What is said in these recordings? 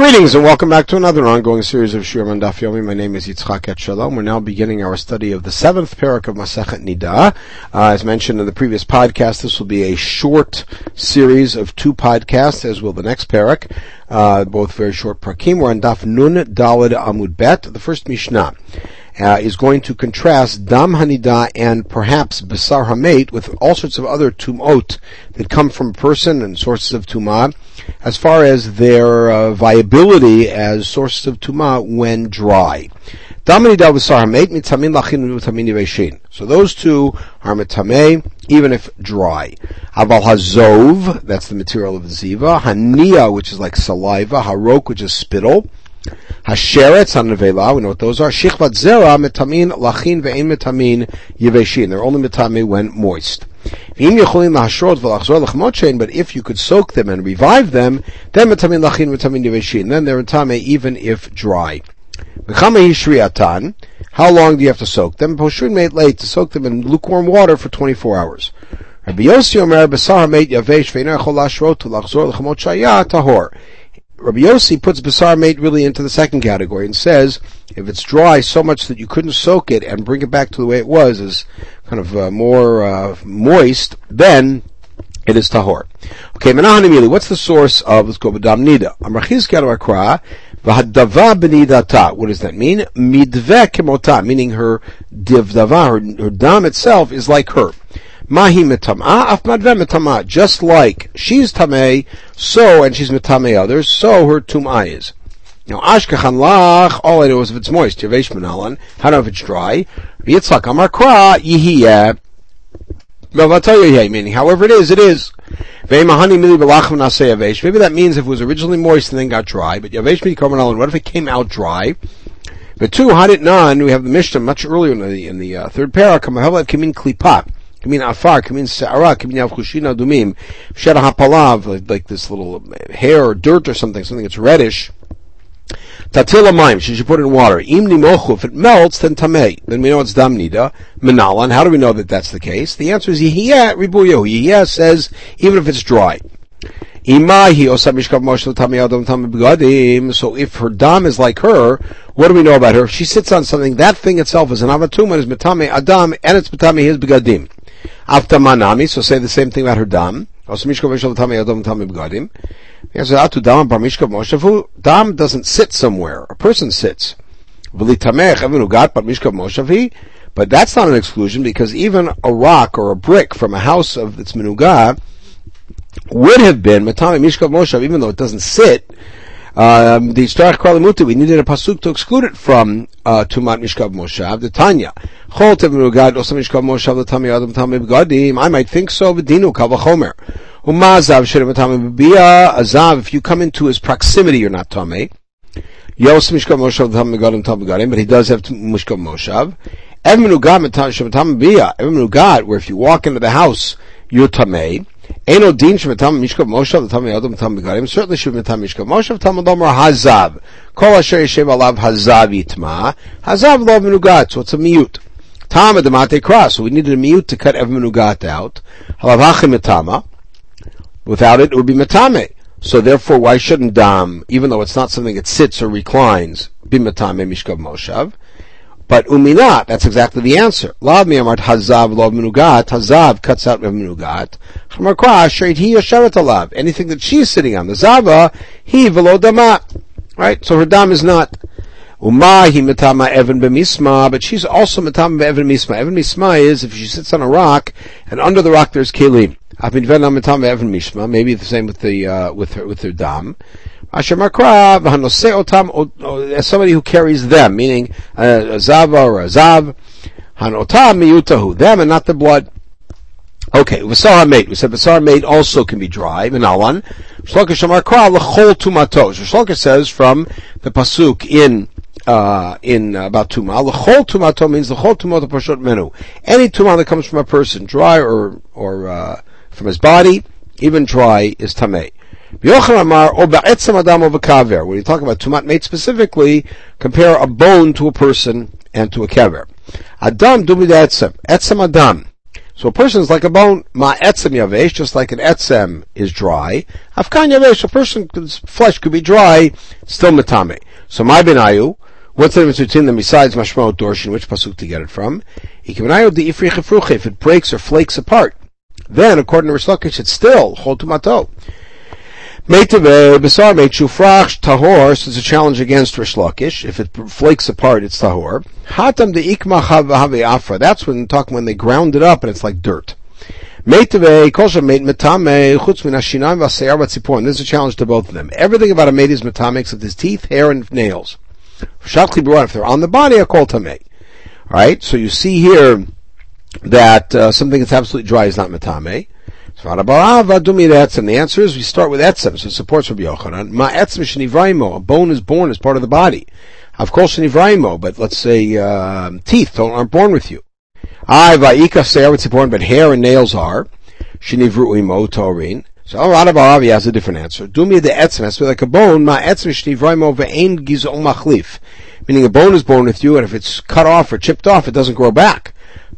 Greetings and welcome back to another ongoing series of Shir Daf Yomi. My name is Yitzchak Etshalom. We're now beginning our study of the seventh parak of Masechet Niddah. Uh, as mentioned in the previous podcast, this will be a short series of two podcasts, as will the next parak. Uh, both very short parakim. We're on Daf Nun Dalet Amud Bet, the first Mishnah uh, is going to contrast dam hanida and perhaps basar hamet with all sorts of other tumot that come from a person and sources of tumah, as far as their uh, viability as sources of tumah when dry. Dam hanida basar hamet mitamin lachin mitamin yiveshin. So those two are mitameh, even if dry. Aval hazov, that's the material of ziva. Hania, which is like saliva. Harok, which is spittle. Hasheretz hanavela, we know what those are. Shichvat zera metamin lachin ve'en metamin yiveshin. They're only metame when moist. But if you could soak them and revive them, then metamin lachin metamin yiveshin. Then they're metame even if dry. How long do you have to soak them? Poshun made late to soak them in lukewarm water for 24 hours. Rabbi Yossi Omer, Besar Meit Yavesh Ve'iner Chol Ashrot L'Achzor L'Chamot Shaya Tahor. Rabbi Yossi puts basar mate really into the second category and says if it's dry so much that you couldn't soak it and bring it back to the way it was as kind of uh, more uh, moist, then it is tahor. Okay, Menahan what's the source of, let's go with Dam Nida. Amrachiz Akra, V'hadava b'nidata. What does that mean? Midve kemota, meaning her divdava, her, her dam itself is like her. Mahi metama, af metama. Just like she's tamei, so, and she's metame others, so her tumah is. Now, ashkachan lach, all I know is if it's moist, yavesh menalan. How do if it's dry? Yitzchak amar kra, yihiyeh. Meaning, however it is, it is. Maybe that means if it was originally moist and then got dry, but Yavesh what if it came out dry? But two, Hadit Nan, we have the Mishnah much earlier in the, in the uh, third parak, Kamahavat Kimin Klipat mean afar, mean se'ara, mean avchushina shera hapalav, like, this little hair or dirt or something, something that's reddish. Tatila maim, she should put it in water. Im nimochu, if it melts, then tamei. Then we know it's damnida, menalan. How do we know that that's the case? The answer is yihiyah ribuyo. Yihiyah says, even if it's dry. So if her dam is like her, what do we know about her? If she sits on something, that thing itself is an avatuma, is metame adam, and it's metame his begadim. Avtamanami, so say the same thing about her dam. Dam doesn't sit somewhere. A person sits. But that's not an exclusion because even a rock or a brick from a house of its menugah would have been even though it doesn't sit. Um, the Yistarach Kralimuti, we needed a pasuk to exclude it from uh, Tumat Mishkav Moshav. The Tanya, Chol Tev Osam Mishkav Moshav, the Tami Adam Tami Begadim. I might think so, V'dinu Kavachomer. Umazav Shem Tami Bia Azav. If you come into his proximity, you're not Tami. Yos Mishkav Moshav, the Tami Begadim Tami Begadim, but he does have Mishkav Moshav. Ev Menugat Shem Tami Bia. Ev Menugat, where if you walk into the house, you're Tamei. Eno din shematam mishkav moshav l'tam yadam tam begarim. Certainly shematam mishkav moshav tam adomar hazav. Kol asher yeshev alav hazav yitma. Hazav lo menugat. So it's a miut. Tam adamate cross. So we needed a miut to cut ev menugat out. Halav hachim etama. Without it, it would be metame. So therefore, why shouldn't dam, even though it's not something that sits or reclines, be metame mishkav moshav? But uminat, that's exactly the answer. Lav miyamart hazav lav minugat, hazav cuts out minugat. Chamakra, shreit he yasharet alav. Anything that she's sitting on, the zava, he velo dama. Right? So her dam is not. Uma he metama evan b'misma, but she's also metama evan misma. Evan misma is if she sits on a rock, and under the rock there's kelim. Maybe the same with the uh, with her with her dam. Asher Makra, Otam, as somebody who carries them, meaning a, Zava or a Zav, Hanotam Miyutahu, them and not the blood. Okay, Vasar made. We said Vasar made also can be dry, Minalan. Shloka Shamarkra, Lechol Tumato. Shloka says from the Pasuk in uh, in uh, about tuma. L'chol tumato means l'chol tumato pashot menu. Any tuma that comes from a person, dry or or uh, from his body, even dry, is tamei. When you talk about tumat mate specifically, compare a bone to a person and to a kever. Adam dumi etzem. Etzem adam. So a person is like a bone, ma etzem yavesh, just like an etzem is dry. Afkan yavesh, a person's flesh could be dry, still matame. So my benayu, what's the difference between them besides mashmot dorshin, which pasuk to get it from? If it breaks or flakes apart, then according to Reish it's still hold to mato. Besar made shufrach tahor, so it's a challenge against Reish Lakish. If it flakes apart, it's tahor. Hatam de ikma afra. That's when talking when they ground it up and it's like dirt. Meitave kosher mate metame chutz min hashinam v'aseyar v'tzipor. This is a challenge to both of them. Everything about a mate is metame except his teeth, hair, and nails. Shatli if they're on the body, I call tameh. Right? So you see here that uh, something that's absolutely dry is not metame. And the answer is we start with etzem, so it supports Rabbi Yochanan. Ma etzem shenivraimo, a bone is born as part of the body. Of course shenivraimo, but let's say uh, teeth don't, aren't born with you. I va'ika se'er born, but hair and nails are. Shenivruimo torin. So Rada Baravi has a different answer. Dumi the etzem has to like a bone. Ma etzem shenivraimo ve'ein gizon machlif. Meaning a bone is born with you, and if it's cut off or chipped off, it doesn't grow back.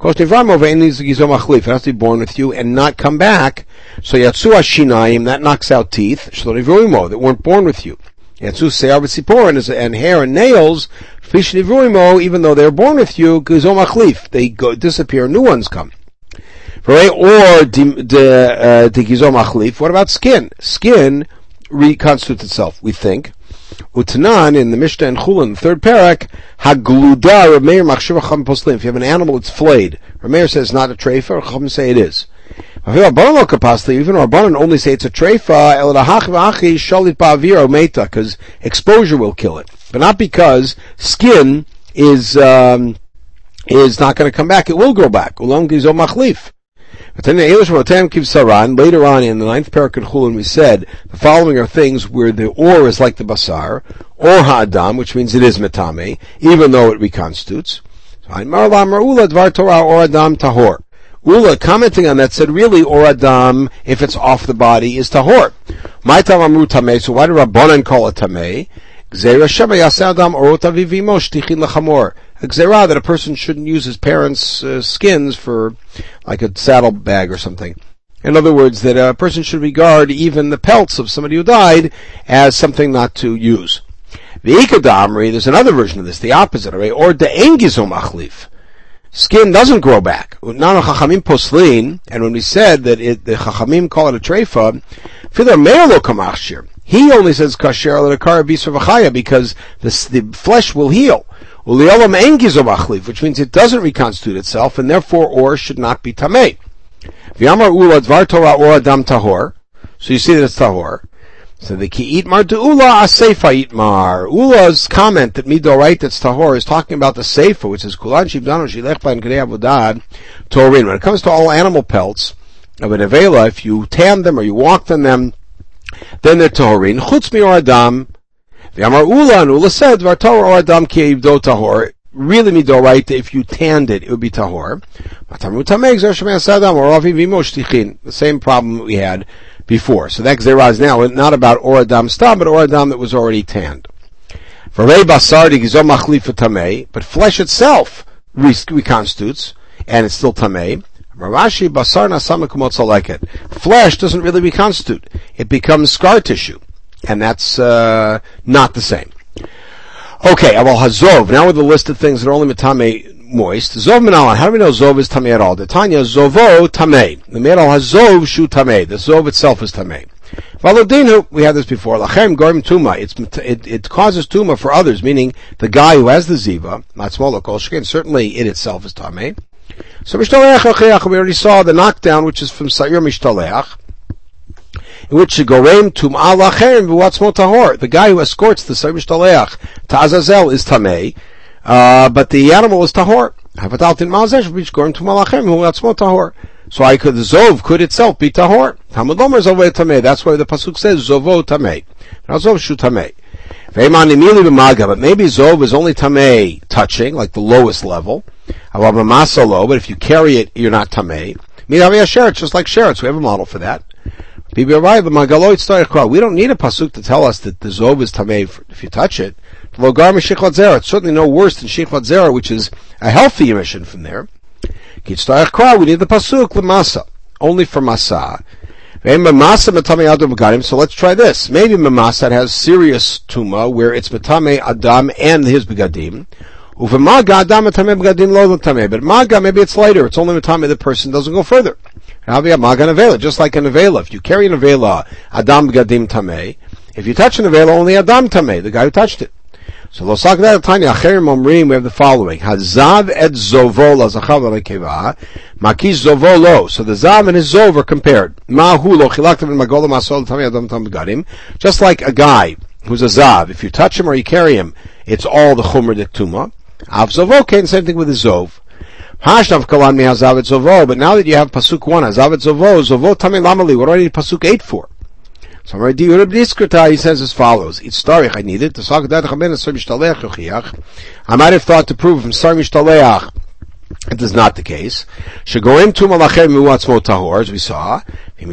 It has to be born with you and not come back. So Yatsu Shinaim, that knocks out teeth, that weren't born with you. Yatsu Se'ar and hair and nails, fish even though they're born with you, they go, disappear, new ones come. Or uh, the Gizomachlif. what about skin? Skin reconstitutes itself, we think. Utanan in the Mishnah and Chulin, third parak, Hagluda Rameir Machshiv Chacham Poslim. If you have an animal, it's flayed. Rameir says not a treifa, Chacham say it is. Even Rabbanan only say it's a treifa, El Shalit Ba'avir Meta, because exposure will kill it. But not because skin is, um, is not going to come back. It will grow back. Ulam Gizo Machlif. Later on in the ninth parak Chulin, we said the following are things where the or is like the basar, or ha'adam, which means it is metame, even though it reconstitutes. tahor. Ula commenting on that said really or adam if it's off the body is tahor. My. So why do Rabbanan call it tameh? Gzera sheva yasadam orot avivimo shtichin a gzerah that a person shouldn't use his parents' uh, skins for like a saddle bag or something. In other words, that a person should regard even the pelts of somebody who died as something not to use. The Ikadamri, there's another version of this, the opposite? Or the Engizomachlif. Skin doesn't grow back. And when we said that it, the Chachamim call it a treifa, Me'elo Kamachshir. He only says kasher al the because the, the flesh will heal which means it doesn't reconstitute itself, and therefore or should not be tamei. V'yamar ula dvar Torah or adam tahor. So you see that it's tahor. So the ki itmar to ula aseifa itmar. Ula's comment that mido right that's tahor is talking about the seifa, which is kulan shibdano shilechba and kadei avodad torin. When it comes to all animal pelts of an avela, if you tan them or you walked on them, then they're tahorin. Chutz mi or adam the Amar Ula and Ula said, Vartor or Adam ki tahor. Really midoraita, if you tanned it, it would be tahor. The same problem we had before. So that Gzerah is now not about or Adam stam, but or Adam that was already tanned. But flesh itself reconstitutes, and it's still tamei. Rav Ashi basar. Flesh doesn't really reconstitute. It becomes scar tissue and that's uh, not the same. Okay, well, hazov. Now with the list of things that are only metame moist. Zov minalan. How do we know zov is tamei at all? The Tanya zovo tamei. The metal hazov shu tamei. The zov itself is tamei. Valodinu, we had this before. Lachem gorim tuma. It's it, it causes tuma for others, meaning the guy who has the ziva, not small kol Certainly, it itself is tamei. So mishtaleach we already saw the knockdown, which is from Sayir mishtaleach in which Shigorem Tum'ah Lacherim V'Watzmo Tahor. The guy who escorts the Sevish Taleach to Azazel is Tamei, uh, but the animal is Tahor. Havataltin Ma'azesh Shigorem Tum'ah Lacherim V'Watzmo Tahor. So I could, Zov could itself be Tahor. Talmud Omer Zovei Tamei. That's why the Pasuk says Zovo Tamei. Now Zov Shu Tamei. But maybe Zov is only Tamei touching, like the lowest level. But if you carry it, you're not Tamei. Minavi Sheretz, just like Sheretz. We have a model for that. We don't need a pasuk to tell us that the zov is tamei if you touch it. It's certainly no worse than shichvat zera, which is a healthy emission from there. We need the pasuk lemasa, only for masa. So let's try this. Maybe mamasa has serious tuma where it's matame adam and his begadim. But maga maybe it's later. It's only matame the person doesn't go further. Just like a nevela. If you carry a nevela, adam begadim tame. If you touch a nevela, only adam tame, the guy who touched it. So Losakda Tanya Acherim Omrim, we have the following. Hazav et Zovo la Zachav Lekeva, Makish Zovo lo. So the Zav and his Zov are compared. Mahu lo chilaktav in Magola Masol Tami Adam Tam Gadim. Just like a guy who's a Zav, if you touch him or you carry him, it's all the Chomer de Tuma. Av Zovo okay, same thing with the Zov. Hashnav kalan mi Hazav et Zovo, but now that you have Pasuk 1, Hazav et Zovo, Zovo Tami Lamali, what do I need Pasuk 8 for? So he says as follows: It's starich. I need it. I might have thought to prove from Sar Mishtaleach. It is not the case. Shagoim tu malachem muatzmo tahor, as we saw. And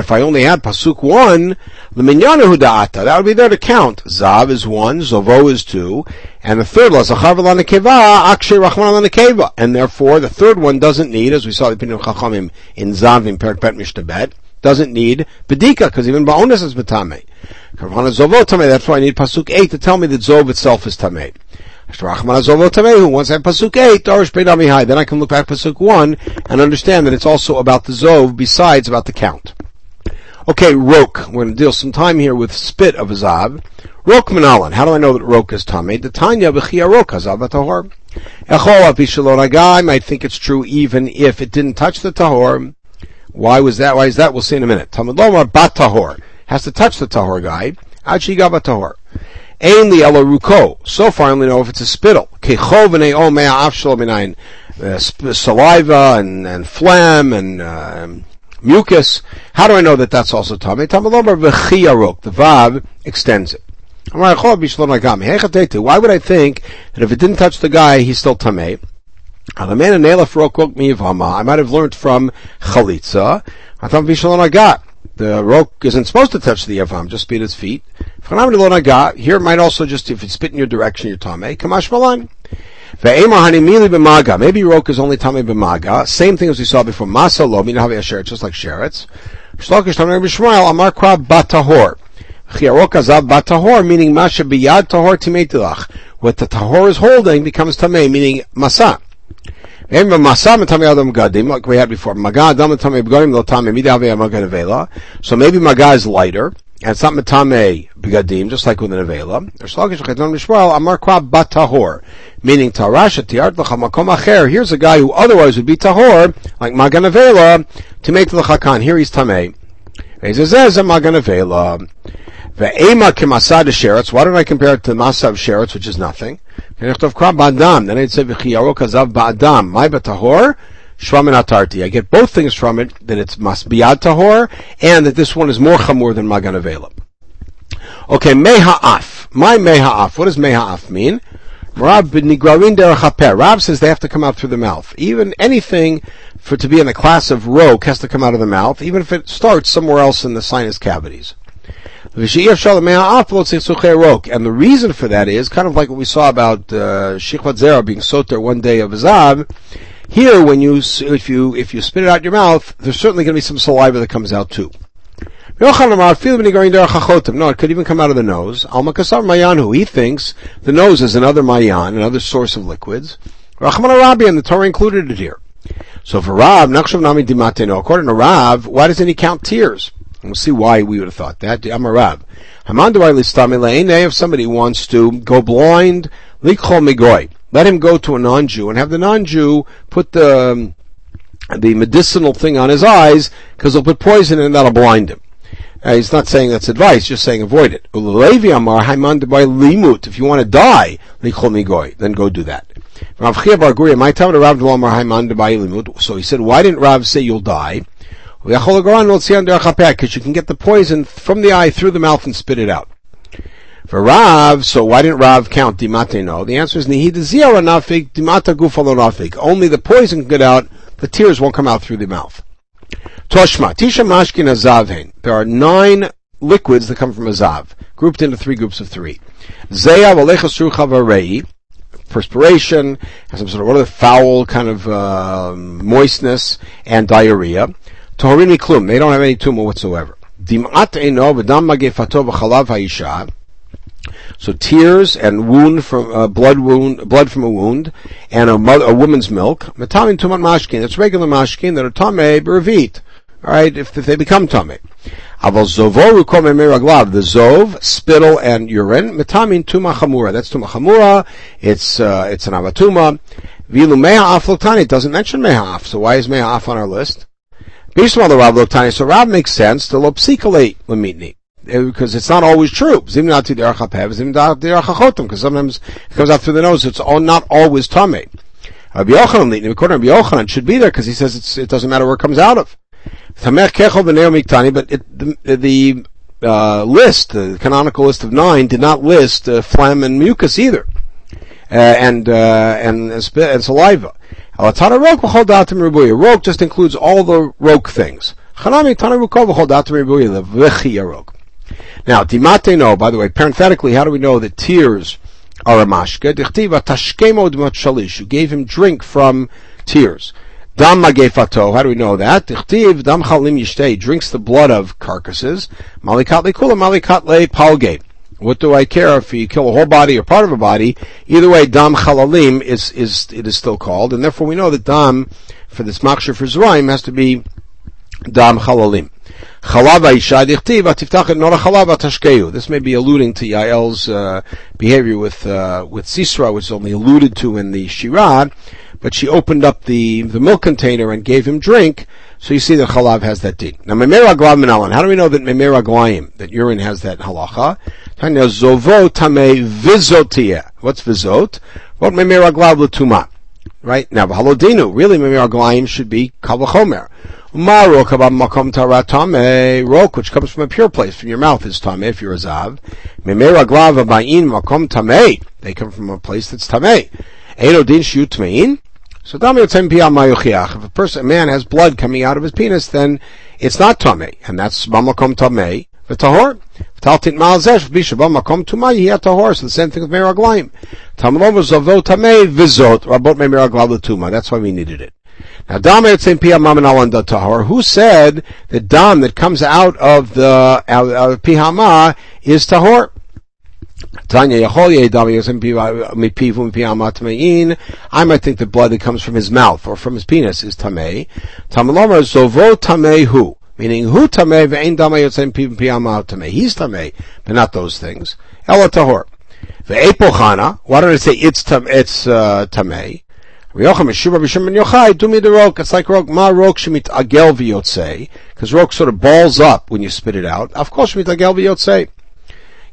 if I only had pasuk one, leminyana hudata, that would be there to count. Zav is one, zovo is two, and the third lazachav lanekeva, akshay rachman and therefore the third one doesn't need, as we saw the opinion of Chachamim in Zavim Perik Bet Mishtabet, doesn't need bedika because even ba'onis is betame. Karvana zovo tamei. That's why I need pasuk eight to tell me that zov itself is tamei. Who once I have pasuk eight, darish beidamihai, then I can look back pasuk one and understand that it's also about the zov besides about the count. Okay, rok. We're going to deal some time here with spit of zav. Rok minalan. How do I know that rok is tamei? The tanya b'chia rok hazav tahor. Echol apishalon I might think it's true even if it didn't touch the tahor. Why was that? Why is that? We'll see in a minute. Talmud Lomar bat tahor has to touch the tahor guy. Achi gava tahor. Ein li ruko. So far, I only know if it's a spittle. Kechov v'nei o mea afshal uh, Saliva and, and phlegm and uh, mucus. How do I know that that's also tummy? Talmud Lomar v'chiyarok. The vav extends it. Why would I think that if it didn't touch the guy, he's still tamei? I might have learned from Chalitza. The roke isn't supposed to touch the Yavam, just beat his feet. Here it might also just, if it's spit in your direction, your tame. Kamash malan. Maybe roke is only tame b'maga. Same thing as we saw before. Masa lo, meaning have a just like sherets. Shlokish tamei b'shmael, amar kwa batahor. Chiarok azav batahor, meaning masha biyad tahor timetilach. What the tahor is holding becomes tamei, meaning masa. Like we had before. So maybe maga is lighter, and it's not matame begadim, just like with an avela. Meaning tarasha tiart makom acher. Here's a guy who otherwise would be tahor, like magan avela, to make the chakan. Here he's tamei. Magan avela. Ve'ema kemasad sheretz. Why don't I compare it to the masav sheretz, which is nothing? Then I'd say v'chiyaro kazav ba'adam. My batahor. Shvamin atarti. I get both things from it, that it's masbiyad tahor, and that this one is more chamur than magan avela. Okay, meha'af. My meha'af. What does meha'af mean? Rab Rab says they have to come out through the mouth. Even anything for to be in the class of roke has to come out of the mouth, even if it starts somewhere else in the sinus cavities. And the reason for that is kind of like what we saw about uh, Zera being soter one day of Azab. Here, when you if you if you spit it out your mouth, there's certainly going to be some saliva that comes out too. No, it could even come out of the nose. Almakasar he thinks the nose is another Mayan, another source of liquids. Rachman Arabi, and the Torah included it here. So for Rav, according to Rav, why doesn't he count tears? We'll see why we would have thought that. Amarav. If somebody wants to go blind, let him go to a non-Jew and have the non-Jew put the, um, the medicinal thing on his eyes because they'll put poison in and that'll blind him. Uh, he's not saying that's advice, just saying avoid it. If you want to die, then go do that. So he said, why didn't Rav say you'll die? Because you can get the poison from the eye through the mouth and spit it out. For Rav, so why didn't Rav count dimate no? The answer is nihidaziyah nafik dimata gufalo Only the poison can get out, the tears won't come out through the mouth. Toshma, tisha mashkin azavhen. There are nine liquids that come from azav, grouped into three groups of three. Zeya perspiration, has some sort of other foul kind of uh, moistness, and diarrhea. Tohorini klum, they don't have any tumor whatsoever. Dim'at eno v'dam magefato v'chalav ha'isha, so tears and wound from uh, blood wound, blood from a wound, and a, mother, a woman's milk. Metamin tumat mashkin. It's regular mashkin that are tame bervit. All right, if, if they become tame. Aval zovoru meraglav. The zov, spittle, and urine. Metamin tuma chamura. That's tuma chamura. It's uh, it's an avatuma. Vilu me'af loktani. It doesn't mention me'af. So why is me'af on our list? On the Rav loktani. So Rav makes sense. The lopsikalate lemitni because it's not always true. Because sometimes it comes out through the nose. It's all, not always tummy. Rabbi Yochanan, according to Rabbi Yochanan, should be there because he says it doesn't matter where it comes out of. But it, the, the uh, list, the canonical list of nine, did not list uh, phlegm and mucus either, uh, and uh, and and saliva. Rok v'chol ribuya. Rok just includes all the rok things. Now, dimate no, by the way, parenthetically, how do we know that tears are a mashke? Dichtiva tashkemo shalish. You gave him drink from tears. Dam magefato. How do we know that? Dichtiv dam chalim yishtei. Drinks the blood of carcasses. Malikat lekula malikat le palgate. What do I care if you kill a whole body or part of a body? Either way, dam chalalim is, is, it is still called, and therefore we know that dam, for this makshir for Zeraim, has to be dam chalalim. This may be alluding to Yael's uh, behavior with uh, with Sisra, which is only alluded to in the Shirah, but she opened up the, the milk container and gave him drink, so you see that Chalav has that din. Now, Memera Glav Minalan, how do we know that Memera Glaim, that urine has that halacha? Zovo Tame Vizotia. What's Vizot? What Memera Glav Latuma? Right? Now, Halodinu, really Memera Glaim should be Kavachomer. Marok makom taratame. Rok, which comes from a pure place, from your mouth, is tame if you're a zav. Ba'in makom tame. They come from a place that's tame. So. If a person, a man has blood coming out of his penis, then it's not tame, and that's makom tame. V'tahor. V'taltit mal zesh v'bishabam makom tumay tahor. So the same thing with meraglaim. Tamalova zavo tame vizot. Rabot meraglav tuma. That's why we needed it. Now, Dam Tahor, who said that Dam that comes out of the out of Pihama is Tahor? Tanya I might think the blood that comes from his mouth or from his penis is tamei. Tamaloma zovo tamei hu. Meaning who tamei ve'ein dama yotzem piyama tamei. He's tamei, but not those things. Ela tahor. Ve'epochana. Why don't I say it's tam, it's, uh, tamei? It's like rok, ma rok shemit agel v'yotzei, because rok sort of balls up when you spit it out. Of course, shemit agel v'yotzei.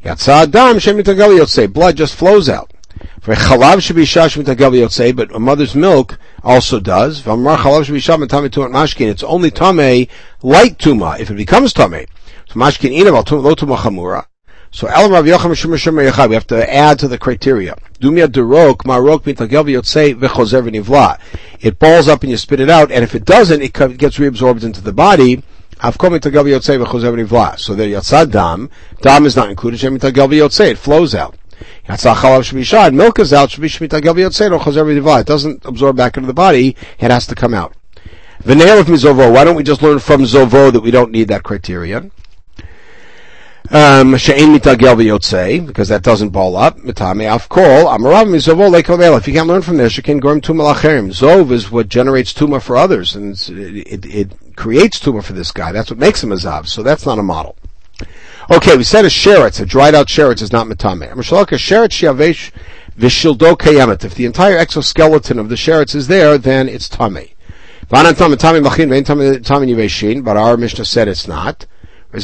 Yatsa adam shemit agel v'yotzei. Blood just flows out. For chalav shebisha shemit agel v'yotzei, but a mother's milk also does. V'amar chalav shebisha metame tumat mashkin. It's only tame, light tuma, if it becomes tame. So mashkin inav al lo tuma chamura. So we have to add to the criteria. It balls up and you spit it out, and if it doesn't, it gets reabsorbed into the body. So the yatzad dam, dam is not included. It flows out. Shmishad, milk is out. It doesn't absorb back into the body. It has to come out. Of. Why don't we just learn from zovo that we don't need that criterion? Um, because that doesn't ball up. If you can't learn from there, shekin gorim tuma lacherim. Zov is what generates tuma for others, and it, it, it creates tuma for this guy. That's what makes him a zav, so that's not a model. Okay, we said a sheretz, a dried out sheretz is not mitame. Amashaloka sheretz shiavesh v'shildo kayemet. If the entire exoskeleton of the sheretz is there, then it's tame. But our Mishnah said it's not. If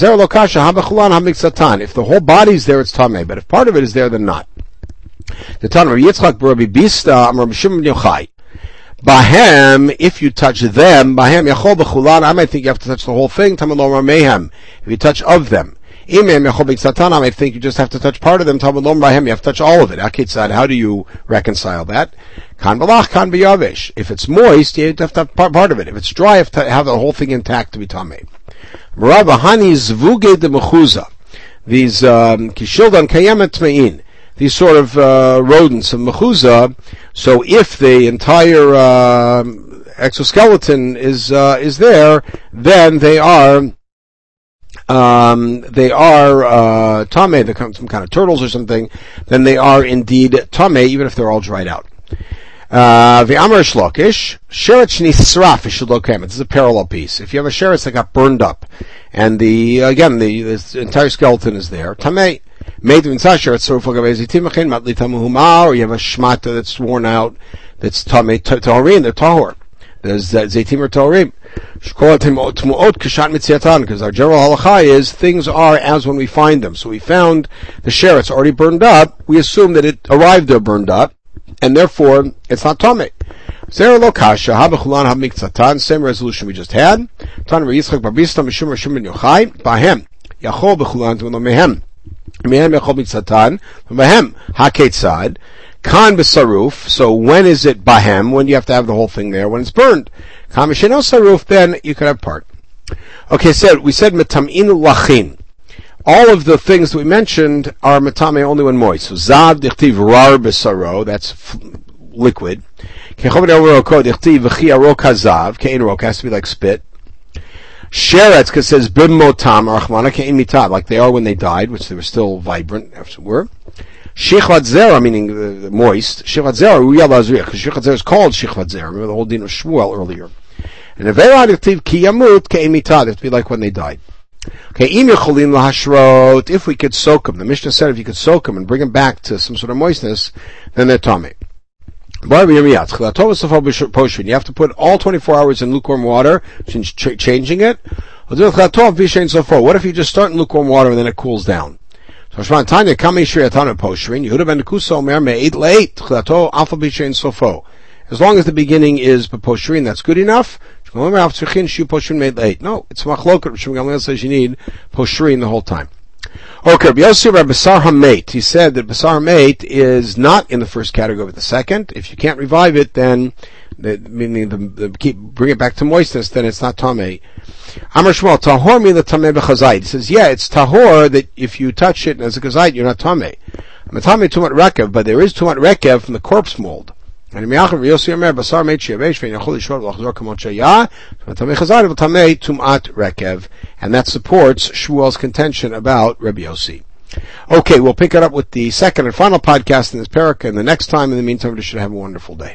the whole body is there, it's tameh, but if part of it is there, then not. The Tanur Bista. Bahem, if you touch them, Bahem Yachol I might think you have to touch the whole thing, Tamalom Mehem, if you touch of them. Imem Yachol I might think you just have to touch part of them, Tamalom Bahem, you have to touch all of it. Akitzad, how do you reconcile that? Kan Balach, Kan. If it's moist, you have to have part of it. If it's dry, you have to have the whole thing intact to be Tameh. Rabba Hani Zvuge de Mechuza. These um, Kishildan Kayemet Tmein. these sort of uh, rodents of mechuza. So if the entire uh, exoskeleton is uh, is there, then they are um, they are uh, tame. They come some kind of turtles or something. Then they are indeed tame, even if they're all dried out. Uh, the Amar Shlokish, Sheretz Nisraf Ishulokem. This is a parallel piece. If you have a sheretz that got burned up, and the, again, the, the entire skeleton is there, Tamei, made in Sasher, or you have a shmata that's worn out, that's Tamei, Tahorim, they're Tahor. There's uh, Zaitim or Tahorim. Because our general halacha is things are as when we find them. So we found the sheretz already burned up. We assume that it arrived there burned up and therefore it's not tummy. Zera lo kasha, habechulan hamiktzatan, same resolution we just had. Tan Yitzchak Barbista Mishum Rishum Ben Yochai, Bahem, Yachol bechulan to mehem. Mehem Yachol miktzatan, Bahem, haketzad, Kan b'saruf, so when is it bahem? When do you have to have the whole thing there? When it's burned. Kan b'sheno saruf, then you can have part. Okay, so we said metam'inu lachin all of the things that we mentioned are matame only when moist. So zav dichtiv rar besaro, that's f- liquid. Dichtiv has to be like spit. Sheretz, it says bimmotam arachmana kein mitab, like they are when they died, which they were still vibrant, as it were. Shichvat zera, meaning uh, moist. Shichvat zera, uyal azriach, because shichvat zera is called shichvat zera. Remember the whole din of Shmuel earlier. And the vera dichtiv ki yamut kein mitab, they have to be like when they died. Okay, if we could soak them, the Mishnah said if you could soak them and bring them back to some sort of moistness, then they're tummy. You have to put all 24 hours in lukewarm water, changing it. What if you just start in lukewarm water and then it cools down? So Shman Tanya Kami Shriatana Poshrin, Yehuda ben Kuso Mer Me'et Leit Chlato Alpha Bishain Sofo. As long as the beginning is Poshrin, that's good enough. No, it's machloket. Rishon Gamliel says you need poshrin the whole time. Okay, Yosef Basar Hamate. He said that Basar Hamate is not in the first category, but the second. If you can't revive it, then the, meaning the, the, keep bring it back to moistness, then it's not tamei. Amar Shmuel tahor mi the tamei bechazait. He says, yeah, it's tahor that if you touch it as a chazait, you're not tamei. I'm a tamei tumat rekev, but there is tumat rekev from the corpse mold. And Basar Meit Shevesh Vein Yachol Yishor V'Lachzor Kamot V'Tamei Chazar V'Tamei Tumat Rekev and that supports Shmuel's contention about Rabbi Yossi. Okay, we'll pick it up with the second and final podcast in this parak and the next time. In the meantime, we should have a wonderful day.